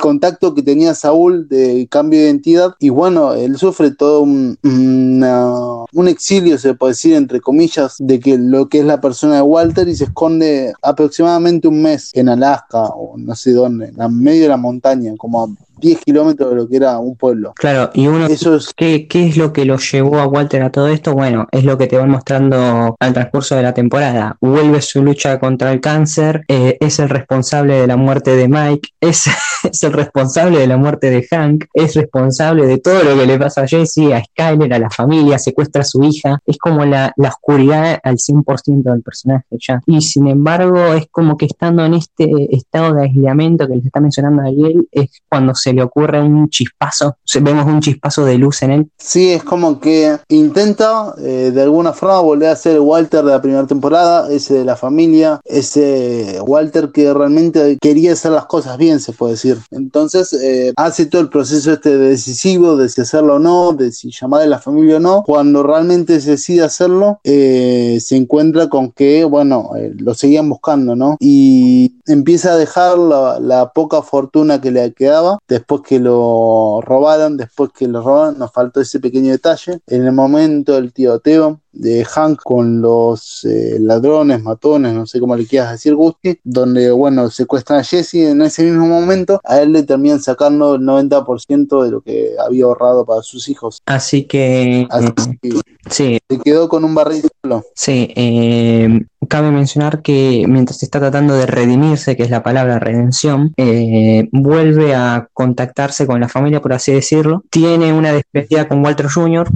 contacto que tenía Saúl de cambio de identidad. Y bueno, él sufre todo un, un exilio, se puede decir, entre comillas, de que lo que es la persona de Walter y se esconde aproximadamente un mes en Alaska o no sé dónde, en medio de la montaña, como 10 kilómetros de lo que era un pueblo. Claro, y uno, Eso es... ¿qué, ¿qué es lo que lo llevó a Walter a todo esto? Bueno, es lo que te van mostrando al transcurso de la temporada. Vuelve su lucha contra el cáncer, eh, es el responsable de la muerte de Mike, es, es, el responsable de la muerte de Hank, es responsable de todo lo que le pasa a Jesse, a Skyler, a la familia, secuestra a su hija. Es como la, la oscuridad al 100% del personaje ya. Y sin embargo, es como que estando en este estado de aislamiento que les está mencionando Ariel, es cuando se le ocurre un chispazo, vemos un chispazo de luz en él. Sí, es como que intenta eh, de alguna forma volver a ser Walter de la primera temporada, ese de la familia, ese Walter que realmente quería hacer las cosas bien, se puede decir. Entonces eh, hace todo el proceso este decisivo de si hacerlo o no, de si llamar a la familia o no. Cuando realmente se decide hacerlo, eh, se encuentra con que, bueno, lo seguían buscando, ¿no? Y empieza a dejar la, la poca fortuna que le quedaba después que lo robaron, después que lo robaron, nos faltó ese pequeño detalle. En el momento del tiroteo de Hank con los eh, ladrones, matones, no sé cómo le quieras decir, Gusti, donde, bueno, secuestran a Jesse en ese mismo momento, a él le terminan sacando el 90% de lo que había ahorrado para sus hijos. Así que... sí. Se quedó con un barril solo. Sí, eh, cabe mencionar que mientras está tratando de redimirse, que es la palabra redención, eh, vuelve a contactarse con la familia, por así decirlo. Tiene una despedida con Walter Jr.,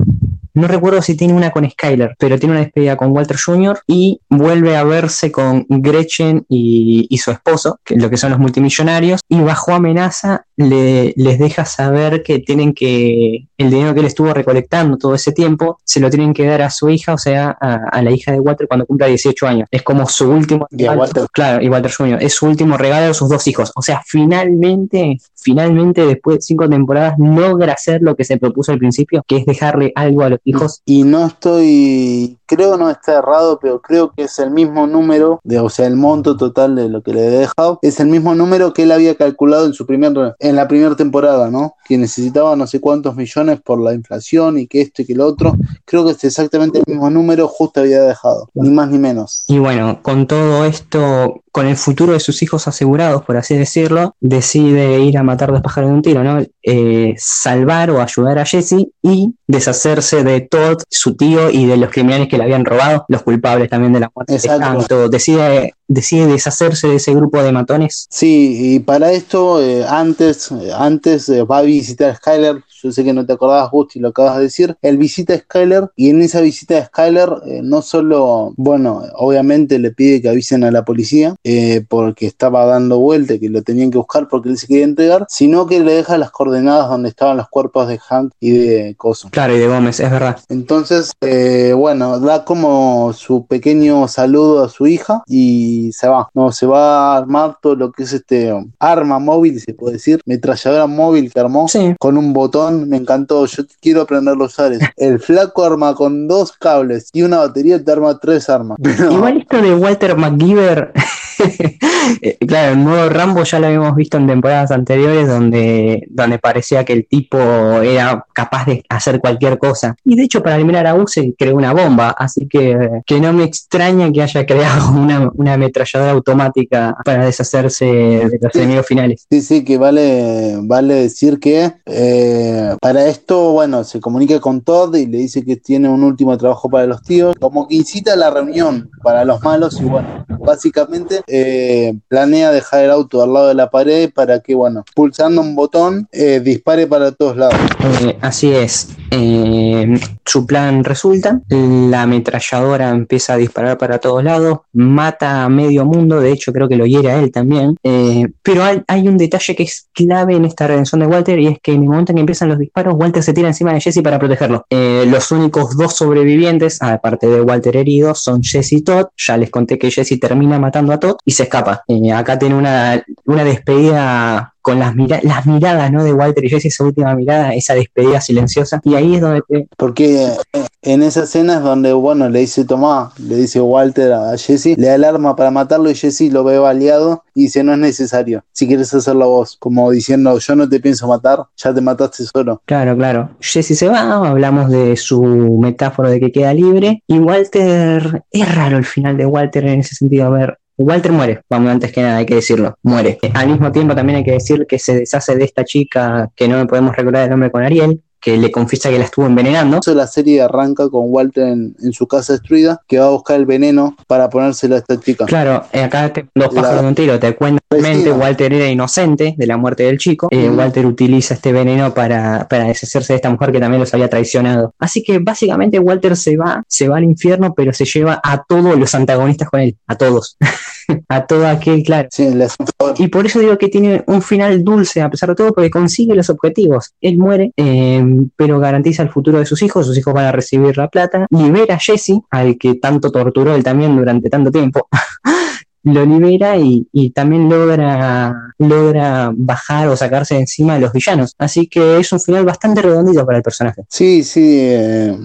no recuerdo si tiene una con Skyler, pero tiene una despedida con Walter Jr. y vuelve a verse con Gretchen y, su esposo, que lo que son los multimillonarios, y bajo amenaza le, les deja saber que tienen que el dinero que él estuvo recolectando todo ese tiempo se lo tienen que dar a su hija, o sea, a, la hija de Walter cuando cumpla 18 años. Es como su último y Walter. claro, y Walter Jr. es su último regalo a sus dos hijos. O sea, finalmente, finalmente después de cinco temporadas logra hacer lo que se propuso al principio, que es dejarle algo a los hijos. Y no estoy, creo no está errado, pero creo que es el mismo número, de, o sea, el monto total de lo que le he dejado, es el mismo número que él había calculado en su primer, en la primera temporada, ¿no? Que necesitaba no sé cuántos millones por la inflación y que esto y que lo otro. Creo que es exactamente el mismo número, justo había dejado, ni más ni menos. Y bueno, con todo esto, con el futuro de sus hijos asegurados, por así decirlo, decide ir a matar dos pájaros de un tiro, ¿no? Eh, salvar o ayudar a Jesse y deshacerse de Todd, su tío y de los criminales que le habían robado, los culpables también de la muerte de Hank. Decide, decide deshacerse de ese grupo de matones. Sí, y para esto, eh, antes, antes eh, va a visitar a Skyler yo sé que no te acordabas, Gusti, lo acabas de decir. Él visita a Skyler y en esa visita de Skyler no solo, bueno, obviamente le pide que avisen a la policía eh, porque estaba dando vuelta, que lo tenían que buscar porque él se quería entregar, sino que le deja las coordenadas donde estaban los cuerpos de Hank y de Coso. Claro, y de Gómez, es verdad. Entonces, eh, bueno, da como su pequeño saludo a su hija y se va. No, se va a armar todo lo que es este arma móvil, se puede decir, metralladora móvil que armó con un botón me encantó. Yo quiero aprender los ares. El flaco arma con dos cables y una batería te arma tres armas. Igual esto de Walter McGiver claro, el nuevo Rambo ya lo habíamos visto en temporadas anteriores donde, donde parecía que el tipo era capaz de hacer cualquier cosa. Y de hecho para eliminar a Use creó una bomba, así que, que no me extraña que haya creado una, una ametralladora automática para deshacerse de los enemigos finales. Sí, sí, que vale, vale decir que eh, para esto, bueno, se comunica con Todd y le dice que tiene un último trabajo para los tíos, como que incita a la reunión para los malos y bueno, básicamente eh, planea dejar el auto al lado de la pared para que, bueno, pulsando un botón, eh, dispare para todos lados. Eh, así es. Su plan resulta, la ametralladora empieza a disparar para todos lados, mata a medio mundo, de hecho creo que lo hiere a él también, pero hay, un detalle que es clave en esta redención de Walter y es que en el momento en que empiezan los disparos, Walter se tira encima de Jesse para protegerlo. los únicos dos sobrevivientes, aparte de Walter herido, son Jesse y Todd, ya les conté que Jesse termina matando a Todd y se escapa. Eh, acá tiene una, una despedida con las, las miradas ¿no? de Walter y Jesse, esa última mirada, esa despedida silenciosa. Y ahí es donde Porque eh, en esa escena es donde, bueno, le dice Tomás, le dice Walter a Jesse, le da el arma para matarlo y Jesse lo ve baleado y dice, no es necesario, si quieres hacerlo vos, como diciendo, yo no te pienso matar, ya te mataste solo. Claro, claro. Jesse se va, hablamos de su metáfora de que queda libre y Walter, es raro el final de Walter en ese sentido, a ver, Walter muere, vamos antes que nada, hay que decirlo, muere. Al mismo tiempo también hay que decir que se deshace de esta chica que no podemos recordar el nombre con Ariel, que le confiesa que la estuvo envenenando. La serie arranca con Walter en, su casa destruida, que va a buscar el veneno para ponérselo a esta chica. Claro, eh, acá te, dos pájaros de un tiro, te cuenta que Walter era inocente de la muerte del chico. Eh, Walter utiliza este veneno para, para deshacerse de esta mujer que también los había traicionado. Así que básicamente Walter se va, se va al infierno, pero se lleva a todos los antagonistas con él, a todos. a todo aquel, claro. Sí. Y por eso digo que tiene un final dulce, a pesar de todo, porque consigue los objetivos. Él muere, eh, pero garantiza el futuro de sus hijos. Sus hijos van a recibir la plata. Libera a Jesse, al que tanto torturó él también durante tanto tiempo. lo libera y, y también logra, logra bajar o sacarse de encima a los villanos. Así que es un final bastante redondito para el personaje. Sí, sí, eh,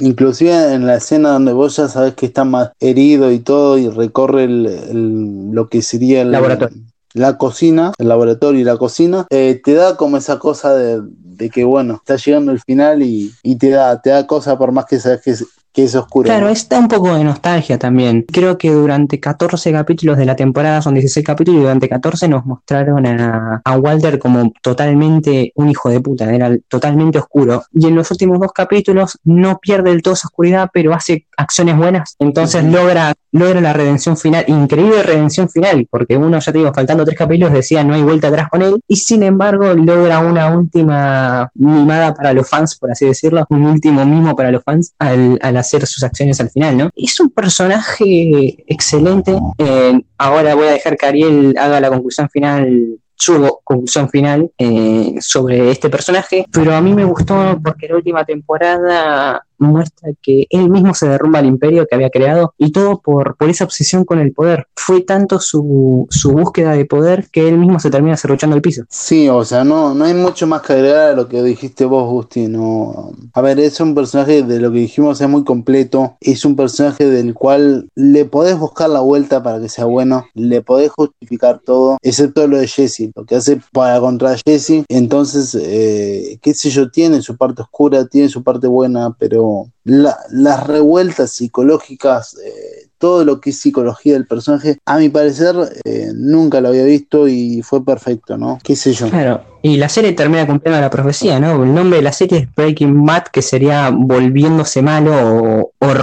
inclusive en la escena donde vos ya sabes que está más herido y todo y recorre el, el- lo que sería el Laboratorio. la cocina, el laboratorio y la cocina, eh, te da como esa cosa de, de que bueno, está llegando el final y, y te da, te da cosa por más que sabes que que es oscuro. Claro, está un poco de nostalgia también. Creo que durante 14 capítulos de la temporada, son 16 capítulos, y durante 14 nos mostraron a, a Walter como totalmente un hijo de puta, era totalmente oscuro. Y en los últimos dos capítulos no pierde del todo esa oscuridad, pero hace acciones buenas. Entonces logra, logra la redención final, increíble redención final, porque uno, ya te digo, faltando tres capítulos, decía no hay vuelta atrás con él, y sin embargo logra una última mimada para los fans, por así decirlo, un último mimo para los fans al, al hacer sus acciones al final, ¿no? Es un personaje excelente. Eh, ahora voy a dejar que Ariel haga la conclusión final su conclusión final eh, sobre este personaje, pero a mí me gustó porque la última temporada muestra que él mismo se derrumba el imperio que había creado y todo por, por esa obsesión con el poder. Fue tanto su, su búsqueda de poder que él mismo se termina cerruchando el piso. Sí, o sea, no, no hay mucho más que agregar a lo que dijiste vos, Gusti. No. A ver, es un personaje de lo que dijimos es muy completo. Es un personaje del cual le podés buscar la vuelta para que sea bueno. Le podés justificar todo, excepto lo de Jesse. Lo que hace para contra Jesse. Entonces, eh, qué sé yo, tiene su parte oscura, tiene su parte buena, pero la- las revueltas psicológicas. eh, todo lo que es psicología del personaje, a mi parecer, eh, nunca lo había visto y fue perfecto, ¿no? ¿Qué sé yo? Claro, y la serie termina cumpliendo la profecía, ¿no? El nombre de la serie es Breaking Bad, que sería volviéndose malo o, o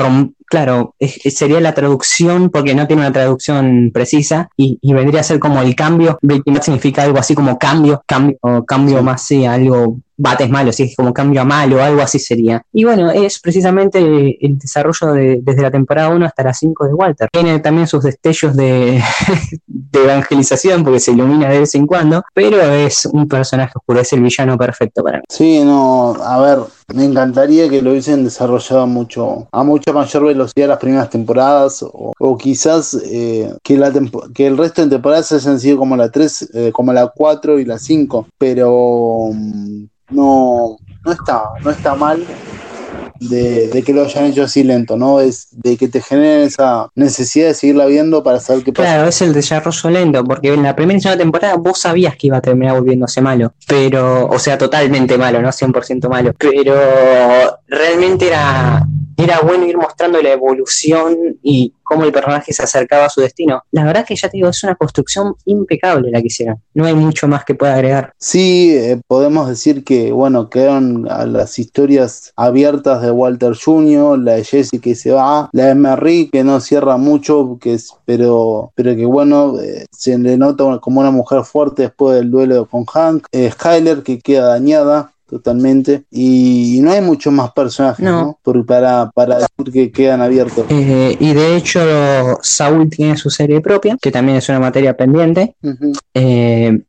Claro, es- es- sería la traducción, porque no tiene una traducción precisa, y, y vendría a ser como el cambio. Breaking Bad significa algo así como cambio, cambio, o cambio más, sí, algo, bates malo, sí, como cambio a malo, algo así sería. Y bueno, es precisamente el desarrollo de, desde la temporada 1 hasta la 5 de Walter. Tiene también sus destellos de, de evangelización, porque se ilumina de vez en cuando, pero es un personaje oscuro, es el villano perfecto para mí. Sí, no, a ver, me encantaría que lo hubiesen desarrollado mucho, a mucha mayor velocidad las primeras temporadas, o, quizás eh, que, la que el resto de temporadas hayan sido como la 3, eh, como la 4 y la 5, pero mm, no, no está, no está mal. De, que lo hayan hecho así lento, ¿no? Es de que te generen esa necesidad de seguirla viendo para saber qué pasa. Claro, es el desarrollo lento, porque en la primera y segunda temporada vos sabías que iba a terminar volviéndose malo, pero, o sea, totalmente malo, no 100% malo, pero realmente era, era bueno ir mostrando la evolución y cómo el personaje se acercaba a su destino. La verdad que ya te digo, es una construcción impecable la que hicieron, no hay mucho más que pueda agregar. Sí, eh, podemos decir que, bueno, quedaron a las historias abiertas de Walter Jr., la de Jesse que se va, la de Merry que no cierra mucho, que es, pero, pero que bueno, eh, se le nota como una mujer fuerte después del duelo con Hank, eh, Skyler que queda dañada totalmente y, no hay muchos más personajes No. ¿no? Por- para, para decir que quedan abiertos. Eh, y de hecho, Saúl tiene su serie propia, que también es una materia pendiente. Eh,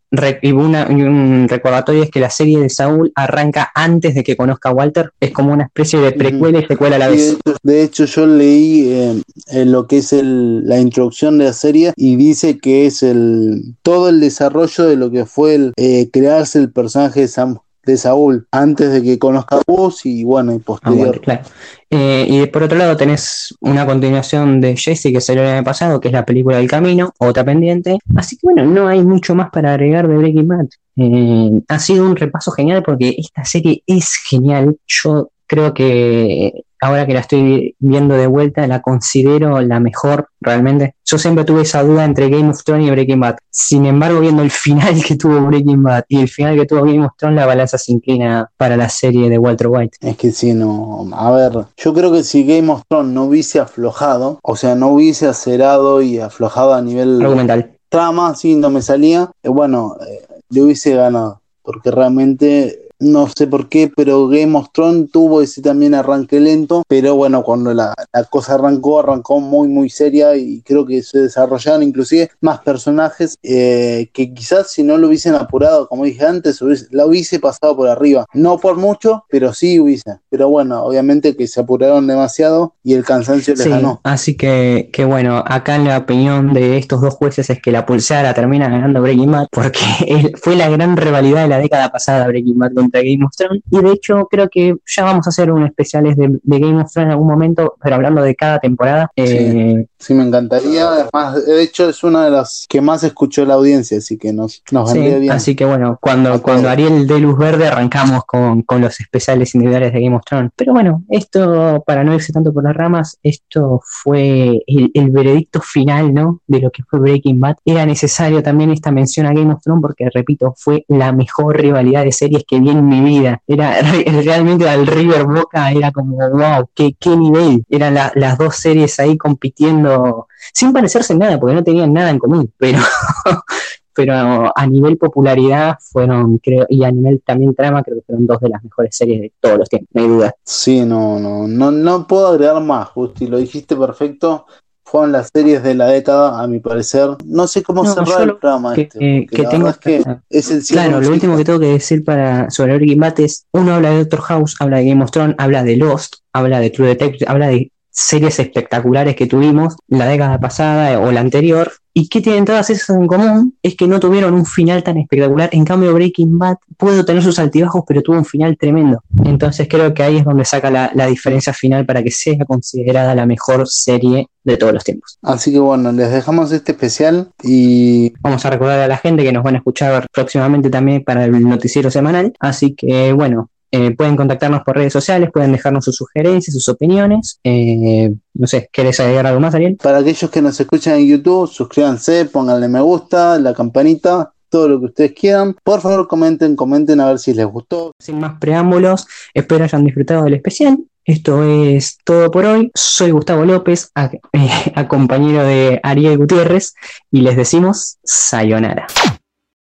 y, una- y un recordatorio es que la serie de Saúl arranca antes de que conozca a Walter. Es como una especie de precuela y secuela a la de, vez. hecho, de hecho, yo leí eh, en lo que es el- la introducción de la serie y dice que es el todo el desarrollo de lo que fue el eh, crearse el personaje de, Sam- de Saúl antes de que conozca a vos y bueno, y Ah, posterior. bueno, claro. Eh, y por otro lado tenés una continuación de Jesse que salió el año pasado, que es la película del camino, otra pendiente. Así que bueno, no hay mucho más para agregar de Breaking Bad. Eh, ha sido un repaso genial porque esta serie es genial. Yo creo que ahora que la estoy viendo de vuelta, la considero la mejor realmente. Yo siempre tuve esa duda entre Game of Thrones y Breaking Bad. Sin embargo, viendo el final que tuvo Breaking Bad y el final que tuvo Game of Thrones, la balanza se inclina para la serie de Walter White. Es que si no, a ver, yo creo que si Game of Thrones no hubiese aflojado, o sea, no hubiese acerado y aflojado a nivel Argumental. trama, sí, no me salía, eh, bueno, eh, le hubiese ganado, porque realmente no sé por qué, pero Game of Thrones tuvo ese también arranque lento, pero bueno, cuando la, cosa arrancó, arrancó muy, muy seria y creo que se desarrollaron inclusive más personajes eh, que quizás si no lo hubiesen apurado, como dije antes, la hubiese pasado por arriba. No por mucho, pero sí hubiese. Pero bueno, obviamente que se apuraron demasiado y el cansancio les ganó. Así que, que bueno, acá la opinión de estos dos jueces es que la pulsera termina ganando Breaking Bad porque fue la gran rivalidad de la década pasada Breaking Bad contra Game of Thrones y de hecho creo que ya vamos a hacer un especiales de, Game of Thrones en algún momento, pero hablando de cada temporada. Eh, sí, me encantaría. Además, de hecho es una de las que más escuchó la audiencia, así que nos, nos bien. Así que bueno, cuando, cuando Ariel dé luz verde arrancamos con, con los especiales individuales de Game of Thrones. Pero bueno, esto, para no irse tanto por las ramas, esto fue el, el veredicto final, ¿no? De lo que fue Breaking Bad. Era necesario también esta mención a Game of Thrones porque, repito, fue la mejor rivalidad de series que vi en mi vida. Era realmente al River Boca, era como, wow, qué, qué nivel. Eran las dos series ahí compitiendo sin parecerse en nada, porque no tenían nada en común, pero pero a nivel popularidad fueron, creo, y a nivel también trama, creo que fueron dos de las mejores series de todos los tiempos, no hay duda. Sí, no, no, no, no puedo agregar más, Justi, lo dijiste perfecto fueron las series de la década, a mi parecer. No sé cómo cerrar el programa que, este. que tengo es que es el Claro, lo último que tengo que decir para sobre Breaking Bad es, uno habla de Doctor House, habla de Game of Thrones, habla de Lost, habla de True Detective, habla de series espectaculares que tuvimos la década pasada o la anterior, ¿Y qué tienen todas esas en común? Es que no tuvieron un final tan espectacular. En cambio, Breaking Bad pudo tener sus altibajos, pero tuvo un final tremendo. Entonces creo que ahí es donde saca la, diferencia final para que sea considerada la mejor serie de todos los tiempos. Así que bueno, les dejamos este especial y... Vamos a recordar a la gente que nos van a escuchar próximamente también para el noticiero semanal. Así que bueno, eh, pueden contactarnos por redes sociales, pueden dejarnos sus sugerencias, sus opiniones. Eh, no sé, ¿querés agregar algo más, Ariel? Para aquellos que nos escuchan en YouTube, suscríbanse, pónganle me gusta, la campanita, todo lo que ustedes quieran. Por favor, comenten, comenten a ver si les gustó. Sin más preámbulos, espero hayan disfrutado del especial. Esto es todo por hoy. Soy Gustavo López, acompañero de Ariel Gutiérrez, y les decimos Sayonara.